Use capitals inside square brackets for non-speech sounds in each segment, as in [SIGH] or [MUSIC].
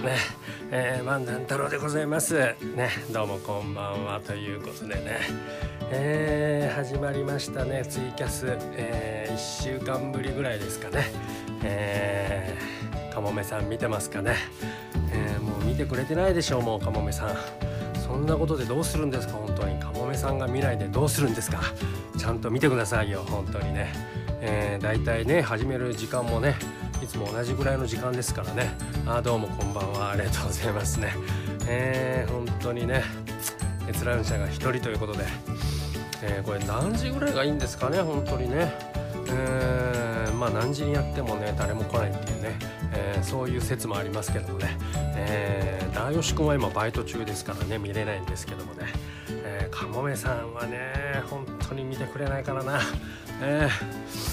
ねえー、万太郎でございます。ねどうもこんばんはということでね。えー、始まりましたね。ツイキャス、えー、1週間ぶりぐらいですかね。え、かもめさん見てますかね、えー、もう見てくれてないでしょうもうかもめさん。そんなことでどうするんですか？本当に。かもめさんが見ないでどうするんですか？ちゃんと見てくださいよ本当にね。えー、だいたいね始める時間もねいつも同じぐらいの時間ですからね。あどうもこんばんは。ありがとうございますね。えー、本当にね閲覧者が1人ということで、えー、これ何時ぐらいがいいんですかね本当にね。えー、まあ何時にやってもね誰も来ないっていうね、えー、そういう説もありますけどもね、えー、ダーヨシ君は今バイト中ですからね見れないんですけどもね、えー、かもめさんはね本当に見てくれないからな、えー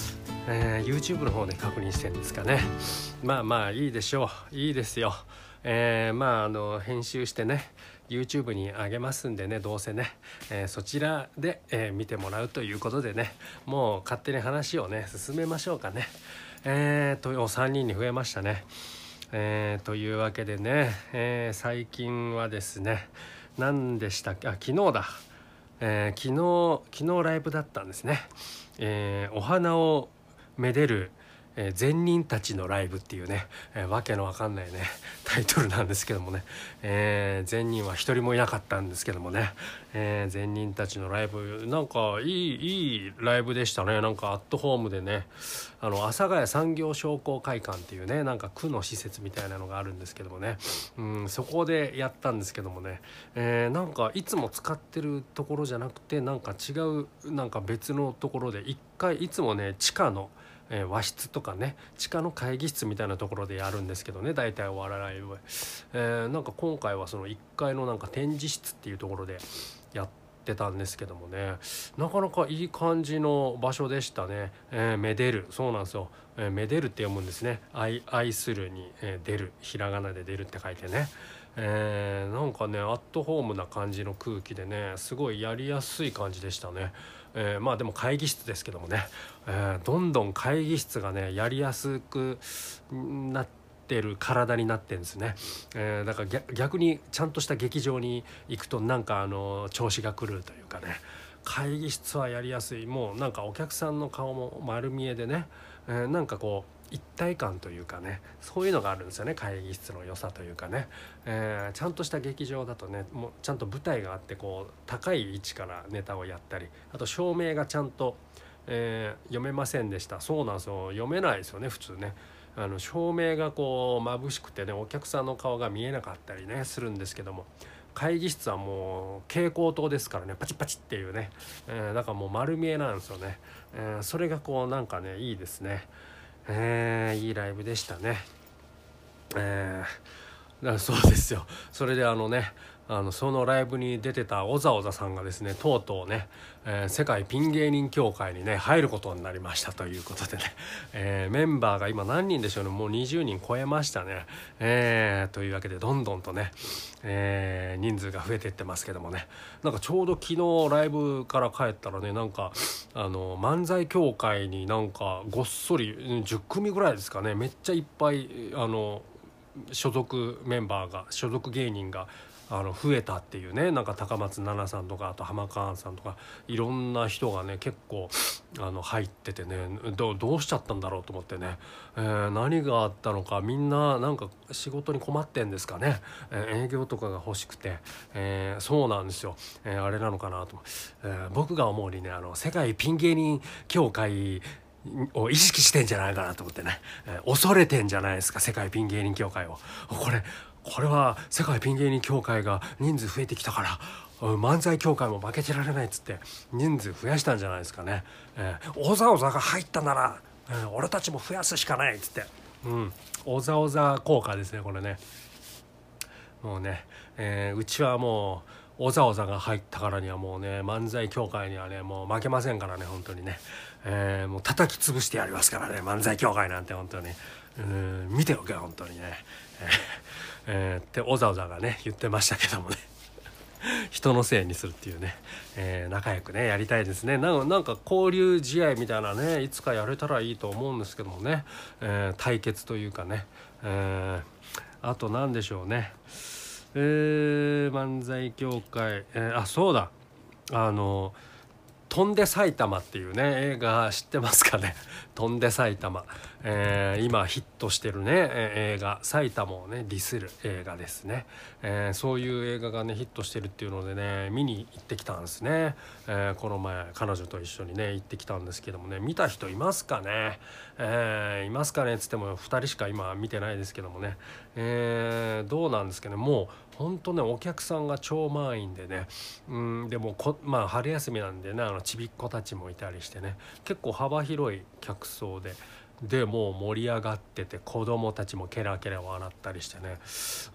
えー、YouTube の方で確認してんですかね。まあまあいいでしょう。いいですよ。えー、まああの編集してね YouTube に上げますんでねどうせね、えー、そちらで、え、見てもらうということでね。もう勝手に話をね進めましょうかね。えー、と3人に増えましたね。えー、というわけでね、えー、最近はですね何でしたっけ？あ昨日だ、えー、昨日昨日ライブだったんですね、え、お花をめでるえ、善人たちのライブっていうね、えー、わけのわかんないね [LAUGHS] タイトルなんですけどもね、えー、善人は一人もいなかったんですけどもね、えー、善人たちのライブなんかいいいいライブでしたね。なんかアットホームでねあの阿佐ヶ谷産業商工会館っていうねなんか区の施設みたいなのがあるんですけどもね、うん、そこでやったんですけどもね、えー、なんかいつも使ってるところじゃなくてなんか違うなんか別のところで一回いつもね地下のえー、和室とかね地下の会議室みたいなところでやるんですけどね大体お笑いは、えー、なんか今回はその1階のなんか展示室っていうところでやってたんですけどもねなかなかいい感じの場所でしたね、えー、めでる。そうなんですよ、えー、めでるって読むんですね。愛愛するに、えー、出る。ひらがなで出るって書いてね。えー、なんかねアットホームな感じの空気でねすごいやりやすい感じでしたね。えー、まあでも会議室ですけどもね、えー、どんどん会議室がねやりやすくなってる体になってるんですね、えー、だから逆にちゃんとした劇場に行くとなんかあの調子が狂うというかね。会議室はやりやすい。もうなんかお客さんの顔も丸見えでね、えー、なんかこう一体感というかねそういうのがあるんですよね。会議室の良さというかね、えー、ちゃんとした劇場だとねもうちゃんと舞台があってこう高い位置からネタをやったりあと照明がちゃんと、えー、読めませんでした。そうなんですよ。読めないですよね普通ね。あの照明がこう眩しくてねお客さんの顔が見えなかったりねするんですけども会議室はもう蛍光灯ですからねパチパチっていうね、えー、だからもう丸見えなんですよね、えー、それがこうなんかねいいですね。えー、いいライブでしたね。えー、そうですよそれであのねあのそのライブに出てた小沢小沢さんがですねとうとうね、えー、世界ピン芸人協会にね入ることになりましたということでね、[LAUGHS] えー、メンバーが今何人でしょうねもう20人超えましたね、えー、というわけでどんどんとね、えー、人数が増えていってますけどもね。なんかちょうど昨日ライブから帰ったらねなんかあの漫才協会になんかごっそり10組ぐらいですかねめっちゃいっぱいあの所属メンバーが所属芸人があの増えたっていうねなんか高松菜奈さんとかあと浜川さんとかいろんな人がね結構あの入っててねどうしちゃったんだろうと思ってね、えー、何があったのかみんななんか仕事に困ってんですかね、えー、営業とかが欲しくて、えー、そうなんですよ、えあれなのかなと、え僕が思うにねあの世界ピン芸人協会を意識してんじゃないかなと思ってね、え恐れてんじゃないですか世界ピン芸人協会を。これこれは世界ピン芸人協会が人数増えてきたから漫才協会も負けてられないっつって人数増やしたんじゃないですかね。えー、おざおざが入ったなら、えー、俺たちも増やすしかないっつって、うん、おざおざ効果ですねこれね。もうね、えー、うちはもうおざおざが入ったからにはもうね漫才協会にはねもう負けませんからね本当にね、えー、もう叩き潰してやりますからね漫才協会なんて本当にうん見ておけ本当にね。えー、っておざおざがね言ってましたけどもね。[LAUGHS] 人のせいにするっていうね、えー、仲良くねやりたいですね。なんか交流試合みたいなねいつかやれたらいいと思うんですけどもね、えー、対決というかね、えあと何でしょうね。えー、漫才協会、えー、あそうだ。あの「飛んで埼玉」っていうね映画知ってますかね「[LAUGHS] 飛んで埼玉」えー、今ヒットしてるね、映画。埼玉をねディスる映画ですね、えー、そういう映画がねヒットしてるっていうのでね見に行ってきたんですね、えー、この前彼女と一緒にね行ってきたんですけどもね見た人いますかね、え、いますかね？っつっても2人しか今見てないですけどもね、え、どうなんですけど、ね、もうほんとねお客さんが超満員でねうんでもこまあ春休みなんでねあのちびっ子たちもいたりしてね結構幅広い客層で。でもう盛り上がってて子供たちもケラケラ笑ったりしてね、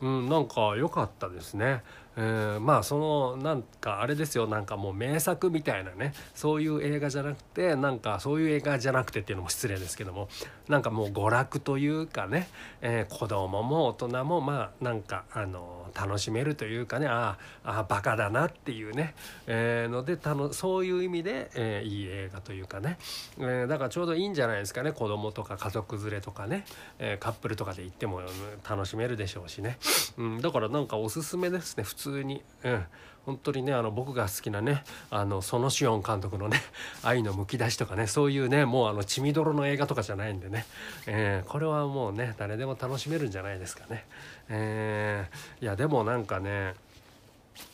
うん、なんか良かったですね。えー、まあそのなんかあれですよなんかもう名作みたいなねそういう映画じゃなくてなんかそういう映画じゃなくてっていうのも失礼ですけどもなんかもう娯楽というかね、えー、子供も大人もまあなんかあの楽しめるというかねああバカだなっていうね、えー、のでたのそういう意味で、えー、いい映画というかね、えー、だからちょうどいいんじゃないですかね子供とか家族連れとかね、え、カップルとかで行っても楽しめるでしょうしね、うん、だからなんかおすすめですね普通通に、うん、本当にねあの僕が好きなねあのそのシオン監督のね「[LAUGHS] 愛のむき出し」とかねそういうねもうあの血みどろの映画とかじゃないんでね、えー、これはもうね誰でも楽しめるんじゃないですかね。えー、いやでもなんかね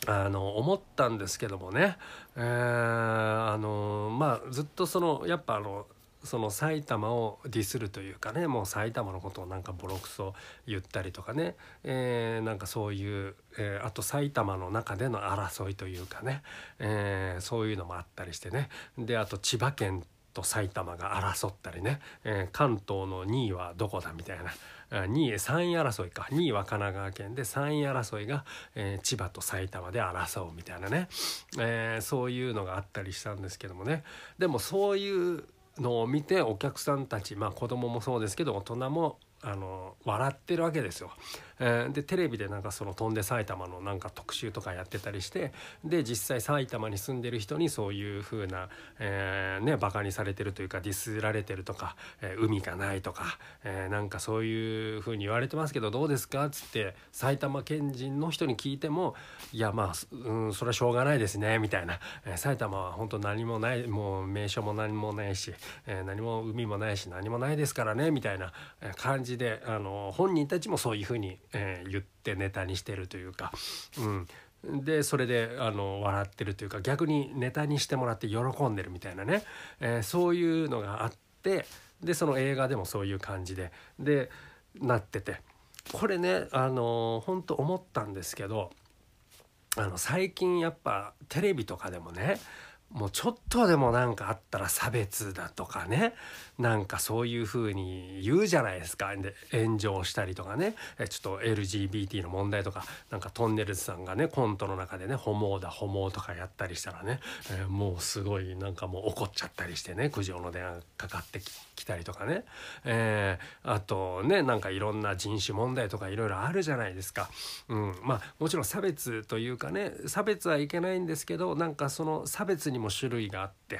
あの思ったんですけどもね、えー、あのまあずっとそのやっぱあのその埼玉をディスるというかねもう埼玉のことをなんかボロクソ言ったりとかね、えー、なんかそういう、えー、あと埼玉の中での争いというかね、えー、そういうのもあったりしてね。であと千葉県と埼玉が争ったりね、えー、関東の2位はどこだみたいな。2位3位争いか。2位は神奈川県で3位争いが、えー、千葉と埼玉で争うみたいなね、えー、そういうのがあったりしたんですけどもね。でもそういうのを見てお客さんたちまあ子供もそうですけど大人もあの笑ってるわけですよ。え、でテレビでなんかその「飛んで埼玉」のなんか特集とかやってたりしてで実際埼玉に住んでる人にそういう風な、えー、ねバカにされてるというかディスられてるとか、えー、海がないとか、えー、なんかそういう風に言われてますけどどうですかっつって埼玉県人の人に聞いてもいやまあ、うん、それはしょうがないですねみたいな、えー、埼玉は本当何もないもう名所も何もないし、えー、何も海もないし何もないですからねみたいな感じであの本人たちもそういう風にえー、言ってネタにしてるというか、うん、でそれであの笑ってるというか逆にネタにしてもらって喜んでるみたいなね、えー、そういうのがあってでその映画でもそういう感じででなってて。これねあの本当思ったんですけどあの最近やっぱテレビとかでもねもうちょっとでも何かあったら差別だとかねなんかそういう風に言うじゃないですか。で炎上したりとかね。ちょっと LGBT の問題とか。なんかトンネルズさんがねコントの中でね「ホモだホモ」とかやったりしたらね、えー、もうすごいなんかもう怒っちゃったりしてね苦情の電話かかってきたりとかね、えー、あとねなんかいろんな人種問題とかいろいろあるじゃないですか。うん、まあもちろん差別というかね差別はいけないんですけどなんかその差別にも種類があって。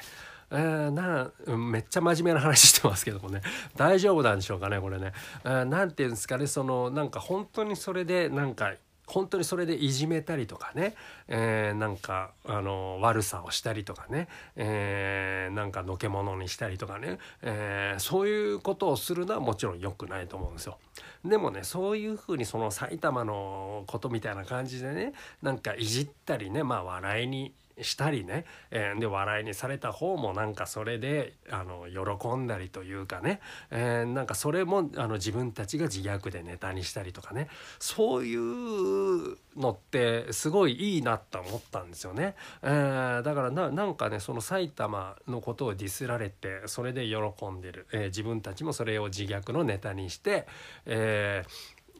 えー、なめっちゃ真面目な話してますけどもね [LAUGHS] 大丈夫なんでしょうかねこれね。何て言うんですかねそのなんか本当にそれでなんか本当にそれでいじめたりとかね、えー、なんかあの悪さをしたりとかね、えー、なんかのけ者にしたりとかね、えー、そういうことをするのはもちろん良くないと思うんですよ。でもねそういうふうにその埼玉のことみたいな感じでねなんかいじったりねまあ笑いにしたりね、えー、で笑いにされた方もなんかそれであの喜んだりというかね、えー、なんかそれもあの自分たちが自虐でネタにしたりとかねそういうのってすごいいいなと思ったんですよね。えー、だからなんかねその埼玉のことをディスられてそれで喜んでる、えー、自分たちもそれを自虐のネタにして、え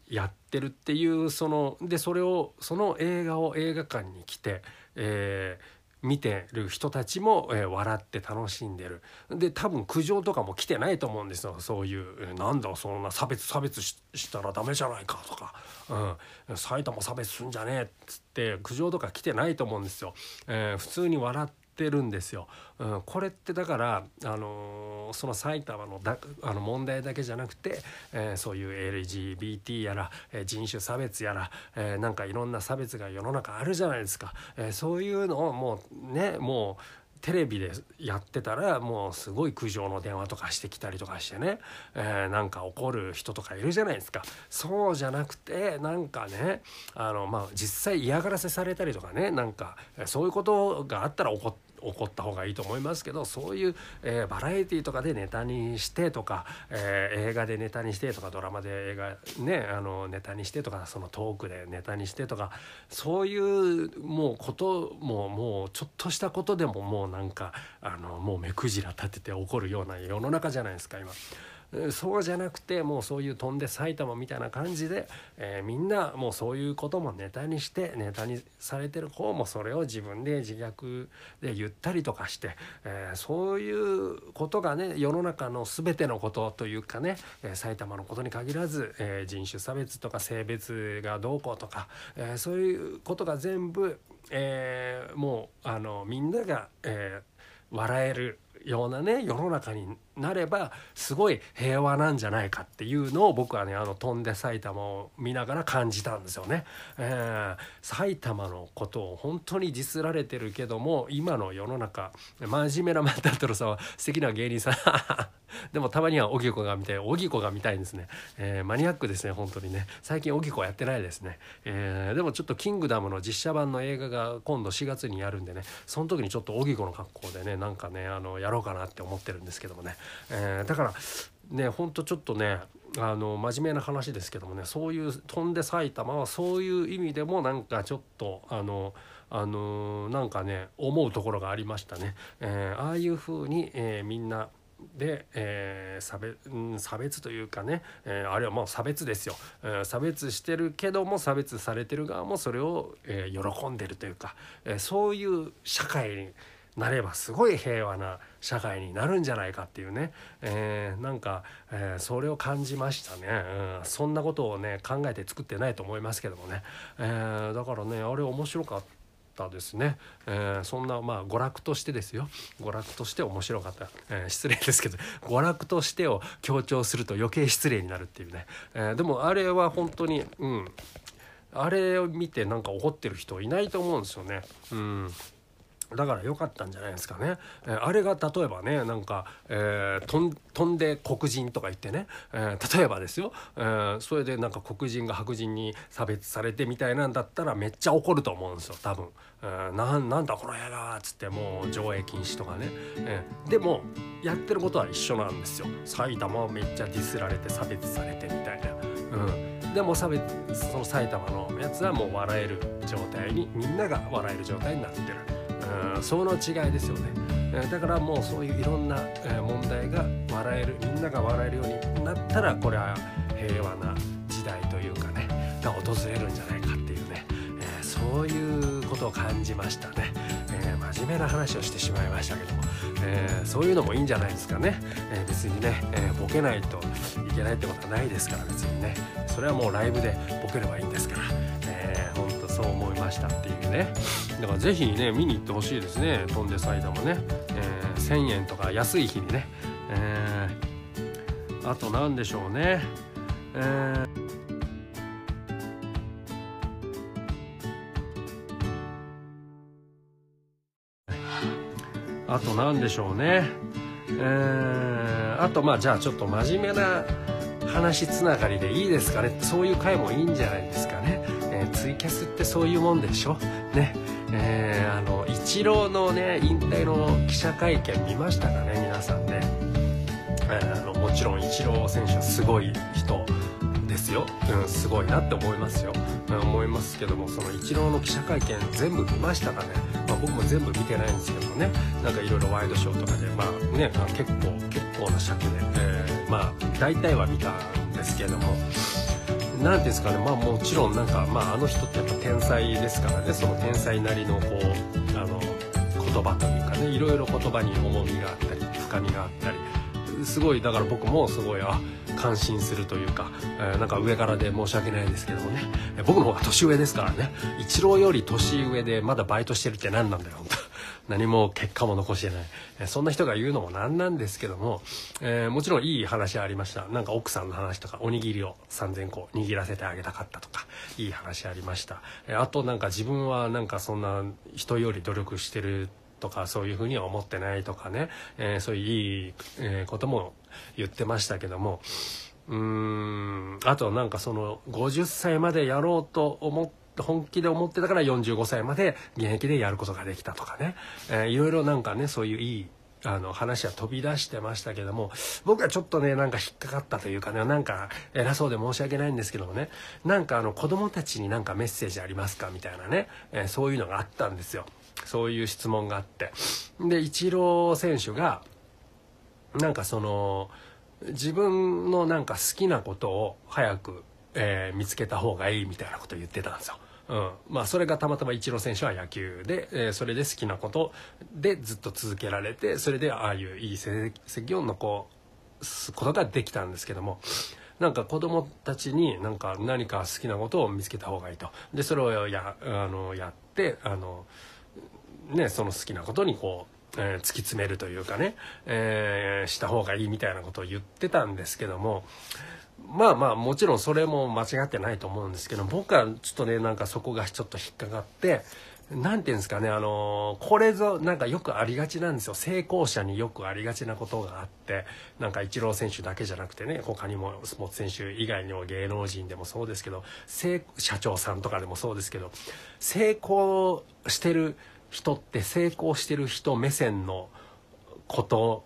ー、やってるっていうそのでそれをその映画を映画館に来てえー、見てる人たちも、えー、笑って楽しんでる。で多分苦情とかも来てないと思うんですよ。そういう「えー、なんだそんな差別差別したらダメじゃないか」とか「うん、埼玉差別すんじゃねえ」っつって苦情とか来てないと思うんですよ。えー、普通に笑っってるんですよ。うん、これってだから、あのー、その埼玉のだあの問題だけじゃなくて、えー、そういう LGBT やら、えー、人種差別やら、えー、なんかいろんな差別が世の中あるじゃないですか。えー、そういうのをもうねもうテレビでやってたらもうすごい苦情の電話とかしてきたりとかしてね、えー、なんか怒る人とかいるじゃないですかそうじゃなくてなんかねあのまあ実際嫌がらせされたりとかねなんかそういうことがあったら怒って怒った方がいいと思いますけどそういう、えー、バラエティーとかでネタにしてとか、えー、映画でネタにしてとかドラマで映画ねあのネタにしてとかそのトークでネタにしてとかそういうもうことももうちょっとしたことでももうなんかあのもう目くじら立てて起こるような世の中じゃないですか今。そうじゃなくてもうそういう飛んで埼玉みたいな感じで、えー、みんなもうそういうこともネタにしてネタにされてる方もそれを自分で自虐で言ったりとかして、えー、そういうことがね世の中の全てのことというかね、えー、埼玉のことに限らず、え人種差別とか性別がどうこうとか、えそういうことが全部、えもうあのみんなが、え笑えるようなね世の中になればすごい平和なんじゃないかっていうのを僕はねあの飛んで埼玉を見ながら感じたんですよね。えー、埼玉のことを本当にディスられてるけども今の世の中真面目なマンタトロさんは [LAUGHS] 素敵な芸人さん。[LAUGHS] でもたまには荻子が見たい荻子が見たいんですね、えー、マニアックですね本当にね。最近荻子やってないですね、えー、でもちょっと「キングダム」の実写版の映画が今度4月にやるんでねその時にちょっと荻子の格好でねなんかねあのやろうかなって思ってるんですけどもね、えー、だからねほんとちょっとねあの真面目な話ですけどもねそういう飛んで埼玉はそういう意味でもなんかちょっとあのあのなんかね思うところがありましたね。えー、ああいう風に、えー、みんなで、えー、差別、差別というかね、えー、あれはもう差別ですよ、えー、差別してるけども差別されてる側もそれを、え、喜んでるというか、え、そういう社会になればすごい平和な社会になるんじゃないかっていうね、えー、なんか、えー、それを感じましたね、うん、そんなことをね考えて作ってないと思いますけどもね、えー、だからねあれ面白かった。ですね、えー、そんなまあ娯楽としてですよ。娯楽として面白かった、えー、失礼ですけど娯楽としてを強調すると余計失礼になるっていうね、えー、でもあれは本当にうん。あれを見てなんか怒ってる人いないと思うんですよね。うん。だから良かったんじゃないですかね。えー、あれが例えばねなんか、えー、飛んで黒人とか言ってね、えー、例えばですよ、えー、それでなんか黒人が白人に差別されてみたいなんだったらめっちゃ怒ると思うんですよ多分。えー、なんだこの映画っつってもう上映禁止とかね、えー、でもやってることは一緒なんですよ。埼玉めっちゃディスられて差別されてみたいな。うんでも差別その埼玉のやつはもう笑える状態にみんなが笑える状態になってる。その違いですよね。だからもうそういういろんな問題が笑えるみんなが笑えるようになったらこれは平和な時代というかねが訪れるんじゃないかっていうね、えー、そういうことを感じましたね、えー、真面目な話をしてしまいましたけども、えー、そういうのもいいんじゃないですかね、え別にね、えボケないといけないってことはないですから別にね。それはもうライブでボケればいいんですから、えー、ほんとそう思いましたっていうね。だからぜひね見に行ってほしいですね。飛んで埼玉ね、えー、1000円とか安い日にね、えー、あと何でしょうね。えーあと何でしょうね。えー、あとまあじゃあちょっと真面目な話つながりでいいですかね。そういう回もいいんじゃないですかね。イキャスってそういうもんでしょ？ね。えー、あのイチローのね引退の記者会見見ましたかね？皆さんね、えー、あのもちろんイチロー選手はすごい人ですよ、うん、すごいなって思いますよ、うん、思いますけどもそのイチローの記者会見全部見ましたかね、まあ、僕も全部見てないんですけどもね。なんかいろいろワイドショーとかでまあね結構結構な尺で、えー、まあ大体は見たんですけども。何ていうんですかねまあもちろんなんか、まあ、あの人ってやっぱ天才ですからねその天才なりのこうあの言葉というかねいろいろ言葉に重みがあったり深みがあったりすごいだから僕もすごいあ感心するというか、えー、なんか上からで申し訳ないですけどもね僕の方が年上ですからね一郎より年上でまだバイトしてるって何なんだよ本当。何も結果も残してない、えそんな人が言うのもなんなんですけども、えー、もちろんいい話ありました。なんか奥さんの話とかおにぎりを3,000個握らせてあげたかったとかいい話ありました、えあとなんか自分はなんかそんな人より努力してるとかそういうふうには思ってないとかね、えー、そういういい、えことも言ってましたけどもうーんあとなんかその50歳までやろうと思って本気で思ってたから45歳まで現役でやることができたとかね、えー、いろいろなんかねそういういいあの話は飛び出してましたけども僕はちょっとねなんか引っかかったというかねなんか偉そうで申し訳ないんですけどもねなんかあの子供たちになんかメッセージありますかみたいなね、えー、そういうのがあったんですよ。そういう質問があって。でイチロー選手がなんかその自分のなんか好きなことを早く、えー、見つけた方がいいみたいなことを言ってたんですよ。うん、まあそれがたまたまイチロー選手は野球で、えー、それで好きなことでずっと続けられてそれでああいういい成績を残すことができたんですけどもなんか子供たちになんか何か好きなことを見つけた方がいいとでそれをやあのやってあの、ね、その好きなことにこうえー、突き詰めるというかね、えー、した方がいいみたいなことを言ってたんですけどもまあまあもちろんそれも間違ってないと思うんですけど僕はちょっとねなんかそこがちょっと引っかかって何て言うんですかねあのこれぞなんかよくありがちなんですよ。成功者によくありがちなことがあってなんかイチロー選手だけじゃなくてね他にもスポーツ選手以外にも芸能人でもそうですけど社長さんとかでもそうですけど成功してる人って成功してる人目線のこと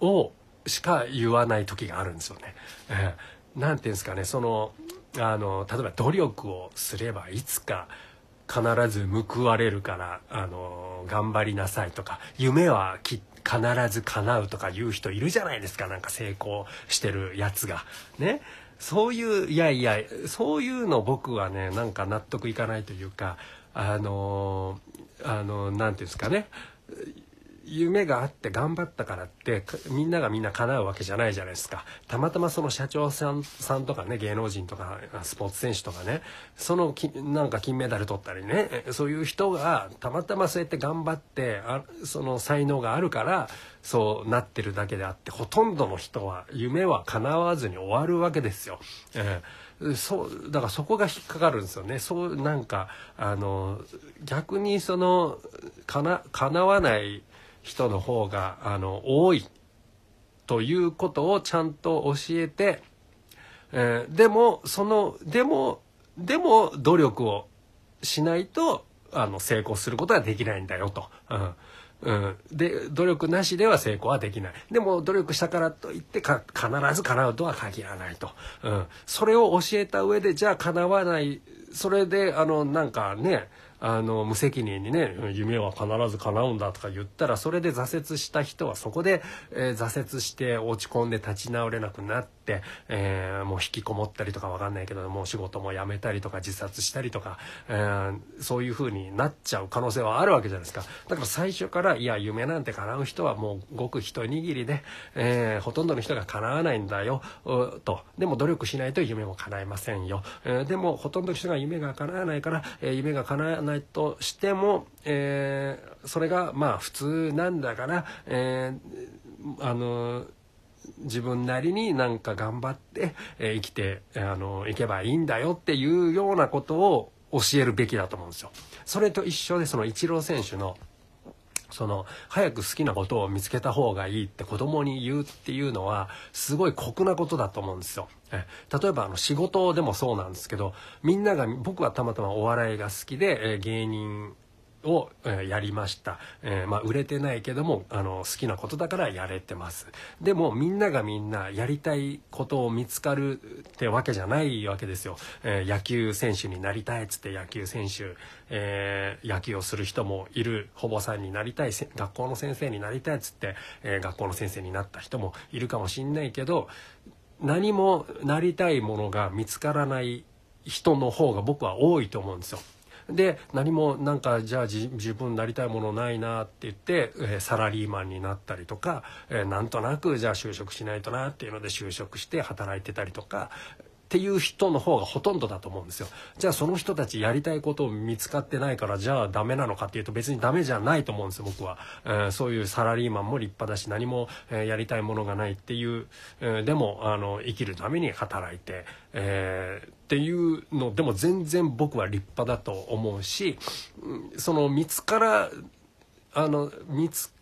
をしか言わない時があるんですよね。えー、なんていうんですかね。そのあの例えば努力をすればいつか必ず報われるからあの頑張りなさいとか夢はき必ず叶うとか言う人いるじゃないですか。なんか成功してるやつが。ね。そういういやいやそういうの僕はねなんか納得いかないというかあのあのなんていうんですかね。夢があって頑張ったからってみんながみんな叶うわけじゃないじゃないですか。たまたまその社長さんさんとかね芸能人とかスポーツ選手とかねそのきなんか金メダル取ったりねそういう人がたまたまそうやって頑張ってあその才能があるからそうなってるだけであってほとんどの人は夢は叶わずに終わるわけですよ。えーそうだからそこが引っかかるんですよね。そうなんかあの逆にそのかな叶わない人の方があの多いということをちゃんと教えて、えー、でもそのでもでも努力をしないとあの成功することはできないんだよと。うん。うん、で努力なしでは成功はできない。でも努力したからといって必ず叶うとは限らないと、うん、それを教えた上でじゃあ叶わない。それであのなんかねあの無責任にね夢は必ず叶うんだとか言ったらそれで挫折した人はそこで、えー、挫折して落ち込んで立ち直れなくなって、えー、もう引きこもったりとか分かんないけどもう仕事も辞めたりとか自殺したりとか、えー、そういう風になっちゃう可能性はあるわけじゃないですか。だから最初からいや夢なんて叶う人はもうごく一握りで、えー、ほとんどの人が叶わないんだよと。でも努力しないと夢も叶いませんよ、えー、でもほとんどの人が夢が叶わないから、え、夢が叶わないとしても、え、それがまあ普通なんだから、え、あの自分なりになんか頑張って、えー、生きてあのいけばいいんだよっていうようなことを教えるべきだと思うんですよ。それと一緒でそのイチロー選手のその早く好きなことを見つけた方がいいって子供に言うっていうのはすごい酷なことだと思うんですよ。え例えばあの仕事でもそうなんですけどみんなが僕はたまたまお笑いが好きで、え芸人を、えやりました、えー、まあ、売れてないけどもあの好きなことだからやれてます。でもみんながみんなやりたいことを見つかるってわけじゃないわけですよ、えー、野球選手になりたいっつって野球選手、えー、野球をする人もいる保母さんになりたい学校の先生になりたいっつって、え学校の先生になった人もいるかもしんないけど何もなりたいものが見つからない人の方が僕は多いと思うんですよ。で何もなんかじゃあ自分なりたいものないなって言って、えー、サラリーマンになったりとか、えー、なんとなくじゃあ就職しないとなっていうので就職して働いてたりとかっていう人の方がほとんどだと思うんですよ。じゃあその人たちやりたいことを見つかってないからじゃあダメなのかっていうと別にダメじゃないと思うんですよ僕は、えー、そういうサラリーマンも立派だし何も、えー、やりたいものがないっていう、えー、でもあの生きるために働いて、えっていうのでも全然僕は立派だと思うしその見つからあの見つ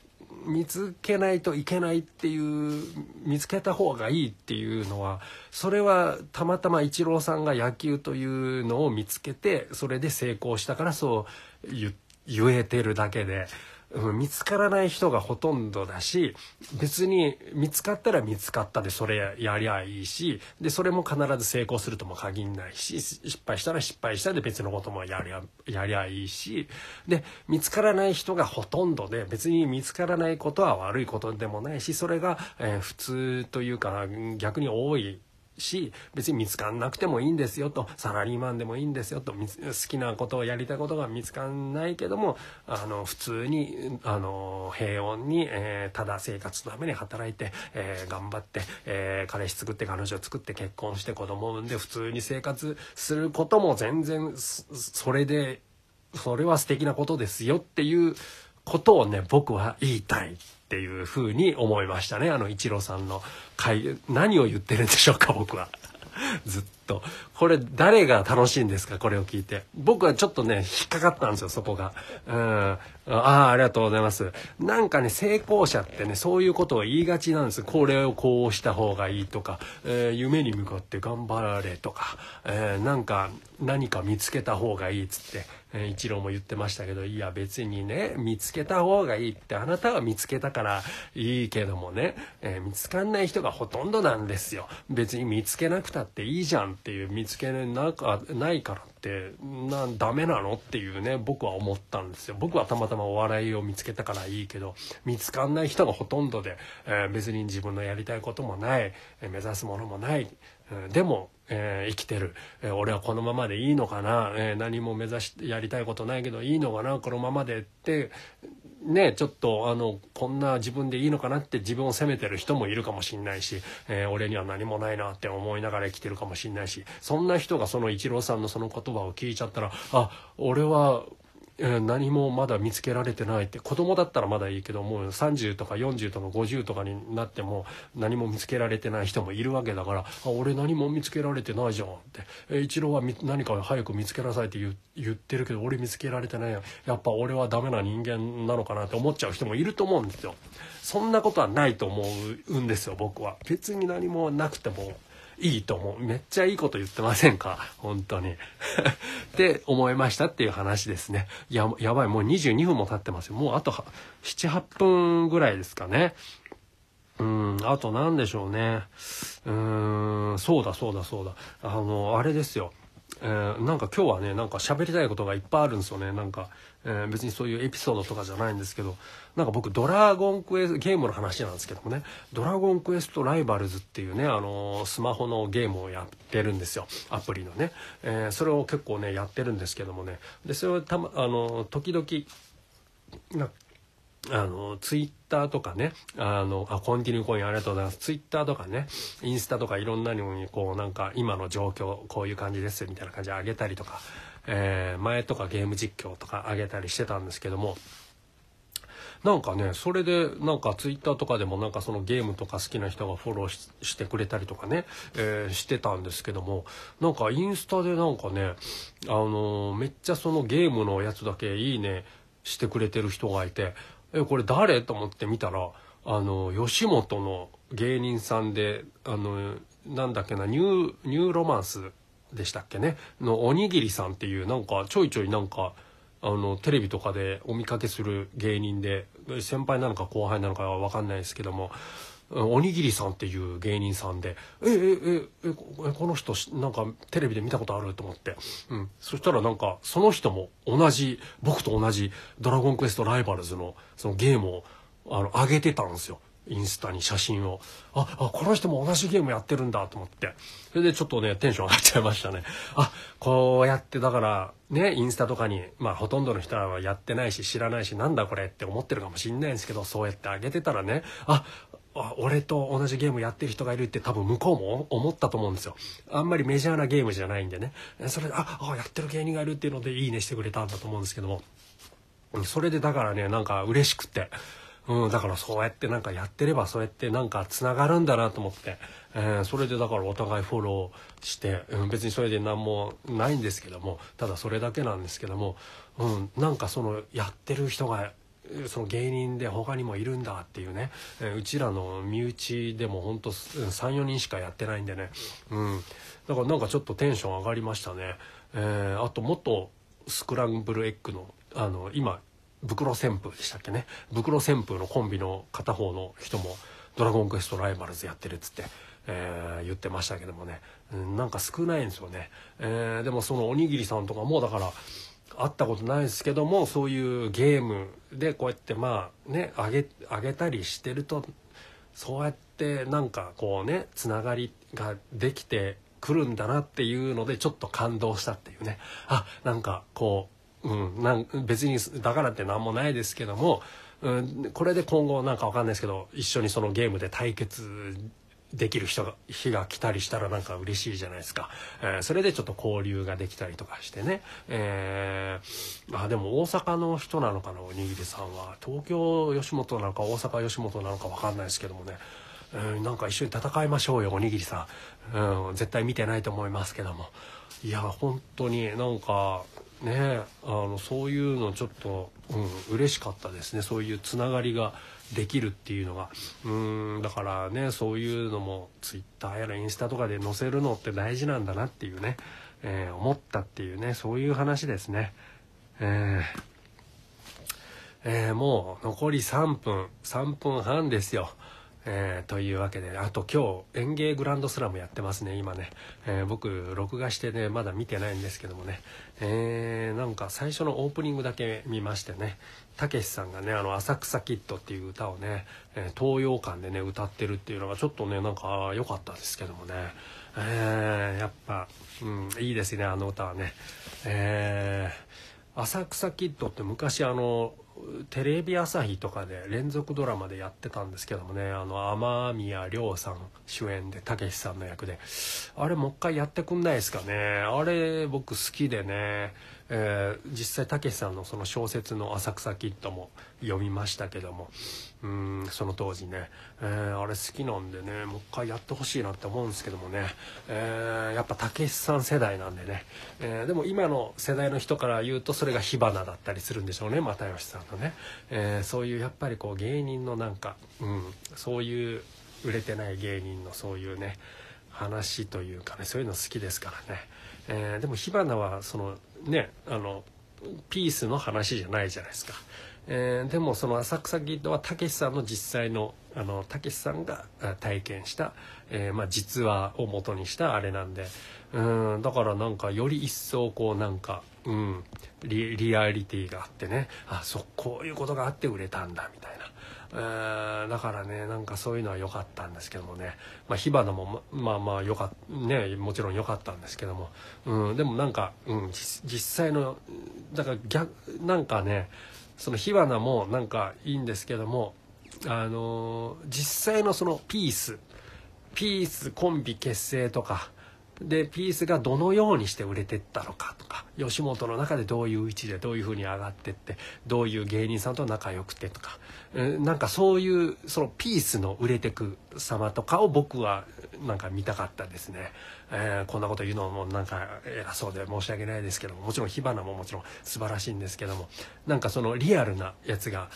見つけないといけないっていう見つけた方がいいっていうのはそれはたまたまイチローさんが野球というのを見つけてそれで成功したからそう言えてるだけで、見つからない人がほとんどだし別に見つかったら見つかったでそれやりゃいいしでそれも必ず成功するとも限んないし失敗したら失敗したで別のこともやりゃやりゃいいしで見つからない人がほとんどで別に見つからないことは悪いことでもないしそれが、えー、普通というか逆に多いし別に見つかんなくてもいいんですよとサラリーマンでもいいんですよと好きなことをやりたいことが見つかんないけどもあの普通にあの平穏に、えー、ただ生活のために働いて、えー、頑張って、えー、彼氏作って彼女作って結婚して子供を産んで普通に生活することも全然それでそれは素敵なことですよっていうことをね僕は言いたい。っていうふうに思いましたねあの一郎さんの会何を言ってるんでしょうか僕は。ずっと。これ誰が楽しいんですか？これを聞いて。僕はちょっとね、引っかかったんですよ、そこが。うん。ああ、ありがとうございます。なんかね、成功者ってね、そういうことを言いがちなんです。これをこうした方がいいとか、えー、夢に向かって頑張られとか、えー、なんか何か見つけた方がいいっつって、えー、一郎も言ってましたけど、いや別にね、見つけた方がいいってあなたは見つけたからいいけどもね、えー、見つかんない人がほとんどなんですよ。別に見つけなくたっていいじゃんっていう見つけなかないからってなダメなのっていうね僕は思ったんですよ。僕はたまたまお笑いを見つけたからいいけど見つかんない人がほとんどで、えー、別に自分のやりたいこともない、え目指すものもない、えでもえー、生きてる、えー、俺はこのままでいいのかな、えー、何も目指してやりたいことないけどいいのかな？このままでってねちょっとあのこんな自分でいいのかなって自分を責めてる人もいるかもしんないし、え俺には何もないなって思いながら生きてるかもしんないしそんな人がそのイチローさんのその言葉を聞いちゃったらあ俺は何もまだ見つけられてないって子供だったらまだいいけどもう30とか40とか50とかになっても何も見つけられてない人もいるわけだから「あ俺何も見つけられてないじゃん」って「え一郎は何か早く見つけなさい」って言ってるけど俺見つけられてないややっぱ俺はダメな人間なのかなって思っちゃう人もいると思うんですよ。そんなことはないと思うんですよ僕は。別に何もなくてもいいと思う。めっちゃいいこと言ってませんか？本当に。[LAUGHS] って思いましたっていう話ですね。や、やばい。もう22分も経ってますよ。もうあと7、8分ぐらいですかね。うん、あと何でしょうね。うーん、そうだそうだそうだ。あの、あれですよ。えー、なんか今日はね、なんか喋りたいことがいっぱいあるんですよね。なんか、えー、別にそういうエピソードとかじゃないんですけど、なんか僕ドラゴンクエストゲームの話なんですけどもね。ドラゴンクエストライバルズっていうねあのスマホのゲームをやってるんですよ。アプリのね、え、それを結構ねやってるんですけどもね。でそれをたまあの時々あのツイッターとかねあのあコンティニューコインありがとうございます。ツイッターとかねインスタとかいろんなのにこうなんか今の状況こういう感じですみたいな感じで上げたりとか、えー、前とかゲーム実況とか上げたりしてたんですけどもなんかねそれでなんかツイッターとかでもなんかそのゲームとか好きな人がフォローしてくれたりとかね、えー、してたんですけどもなんかインスタでなんかねあのー、めっちゃそのゲームのやつだけいいねしてくれてる人がいてえこれ誰？と思って見たらあの吉本の芸人さんであのなんだっけなニューニューロマンスでしたっけね？のおにぎりさんっていうなんかちょいちょいなんかあのテレビとかでお見かけする芸人で先輩なのか後輩なのかは分かんないですけどもおにぎりさんっていう芸人さんで「ええええこの人なんかテレビで見たことある?」と思って、うん、そしたらなんかその人も同じ僕と同じ「ドラゴンクエストライバルズの」そのゲームをあの上げてたんですよ。インスタに写真を。ああこの人も同じゲームやってるんだと思って。それでちょっとねテンション上がっちゃいましたね。あこうやってだからねインスタとかにまあほとんどの人はやってないし知らないしなんだこれって思ってるかもしんないんですけどそうやって上げてたらねああ俺と同じゲームやってる人がいるって多分向こうも思ったと思うんですよ。あんまりメジャーなゲームじゃないんでね。それでああやってる芸人がいるっていうのでいいねしてくれたんだと思うんですけども。それでだからねなんか嬉しくて。うん、だからそうやってなんかやってればそうやってなんかつながるんだなと思って、えー、それでだからお互いフォローして、うん、別にそれで何もないんですけども。ただそれだけなんですけども、うん、なんかそのやってる人がその芸人で他にもいるんだっていうね、え、うちらの身内でもほんと34人しかやってないんでね、うん、だからなんかちょっとテンション上がりましたね、えー、あともっとスクランブルエッグのあの今袋旋風でしたっけね。袋旋風のコンビの片方の人も「ドラゴンクエストライバルズやってる」っつって、えー、言ってましたけどもね、うん、なんか少ないんですよね、えー、でもそのおにぎりさんとかもだから会ったことないですけどもそういうゲームでこうやってまあねあげあげたりしてるとそうやってなんかこうねつながりができてくるんだなっていうのでちょっと感動したっていうね。あなんかこううん、なん別にだからって何もないですけども、うん、これで今後なんかわかんないですけど一緒にそのゲームで対決できる人が日が来たりしたらなんか嬉しいじゃないですか、えー、それでちょっと交流ができたりとかしてね、えー、あでも大阪の人なのかなおにぎりさんは。東京吉本なのか大阪吉本なのか分かんないですけどもね、えー、なんか一緒に戦いましょうよおにぎりさん、うん、絶対見てないと思いますけども。いや本当になんかねあのそういうのちょっと、うん、嬉しかったですね。そういうつながりが。できるっていうのがうんだからねそういうのもツイッターやらインスタとかで載せるのって大事なんだなっていうね、えー、思ったっていうねそういう話ですね。えーえー、もう残り3分3分半ですよ。えー、というわけであと今日園芸グランドスラムやってますね今ね、えー、僕録画してねまだ見てないんですけどもね、えー、なんか最初のオープニングだけ見ましてねたけしさんがねあの「浅草キッド」っていう歌をね、え東洋館でね歌ってるっていうのがちょっとねなんか良かったですけどもね、えやっぱ、うん、いいですねあの歌はね。え浅草キッドって昔あのテレビ朝日とかで連続ドラマでやってたんですけどもねあの雨宮亮さん主演でたけしさんの役で。あれもう一回やってくんないですかね。あれ僕好きでね。えー、実際たけしさんのその小説の「浅草キッド」も読みましたけどもうんその当時ね、えー、あれ好きなんでねもう一回やってほしいなって思うんですけどもね、えー、やっぱたけしさん世代なんでね、えでも今の世代の人から言うとそれが火花だったりするんでしょうね又吉さんのね、えそういうやっぱりこう芸人のなんか、うん、そういう売れてない芸人のそういうね話というかねそういうの好きですからね、えでも火花はそのねあのピースの話じゃないじゃないですか。えー、でもその浅草キッドはたけしさんの実際のたけしさんが体験した、えー、まあ、実話を元にしたあれなんでうんだからなんかより一層こうなんか、うん、リリアリティがあってねあそうこういうことがあって売れたんだみたいな。だからねなんかそういうのは良かったんですけどもね、まあ、火花もまあまあよかねもちろん良かったんですけども、うん、でもなんか、うん、実際のだから逆なんかねその火花もなんかいいんですけどもあのー、実際のそのピース。ピースコンビ結成とか。でピースがどのようにして売れてったのかとか。吉本の中でどういう位置でどういうふうに上がってってどういう芸人さんと仲良くてとか、なんかそういうそのピースの売れてく様とかを僕はなんか見たかったですね、えー、こんなこと言うのもなんか偉そうで申し訳ないですけどももちろん火花ももちろん素晴らしいんですけどもなんかそのリアルなやつが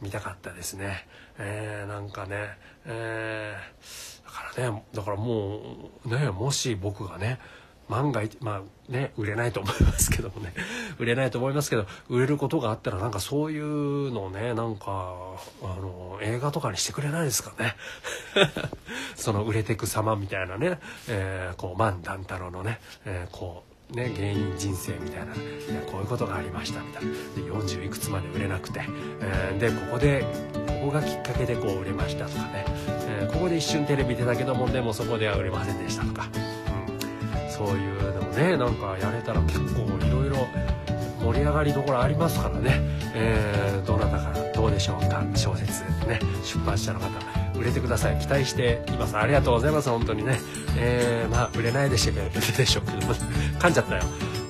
見たかったですね、えー、なんかね、えーからねだからもうねもし僕がね万が一まあね売れないと思いますけどもね。[LAUGHS] 売れないと思いますけど売れることがあったらなんかそういうのねなんかあの映画とかにしてくれないですかね。[LAUGHS] その売れてく様みたいなね、えー、こう万段太郎のね、えー、こうね芸人人生みたいな、こういうことがありましたみたいな。で40いくつまで売れなくて、えー、でここでここがきっかけでこう売れましたとかね。えここで一瞬テレビ出たけどもでもそこでは売れませんでしたとか、そういうのもねなんかやれたら結構いろいろ盛り上がりどころありますからね、えー、どなたからどうでしょうか。小説ね出版社の方売れてください。期待しています。ありがとうございます本当にね。えー、まあ売れないでしょうけどでしょうけど噛んじゃったよ。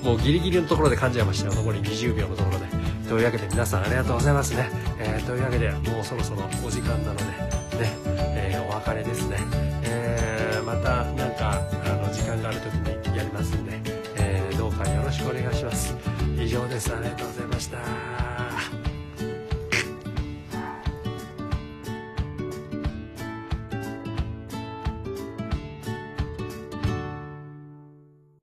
もうギリギリのところで噛んじゃいましたよ。残り20秒のところで。というわけで皆さんありがとうございますね、えー、というわけでもうそろそろお時間なのでね、え、お別れですね、以上です。ありがとうございました。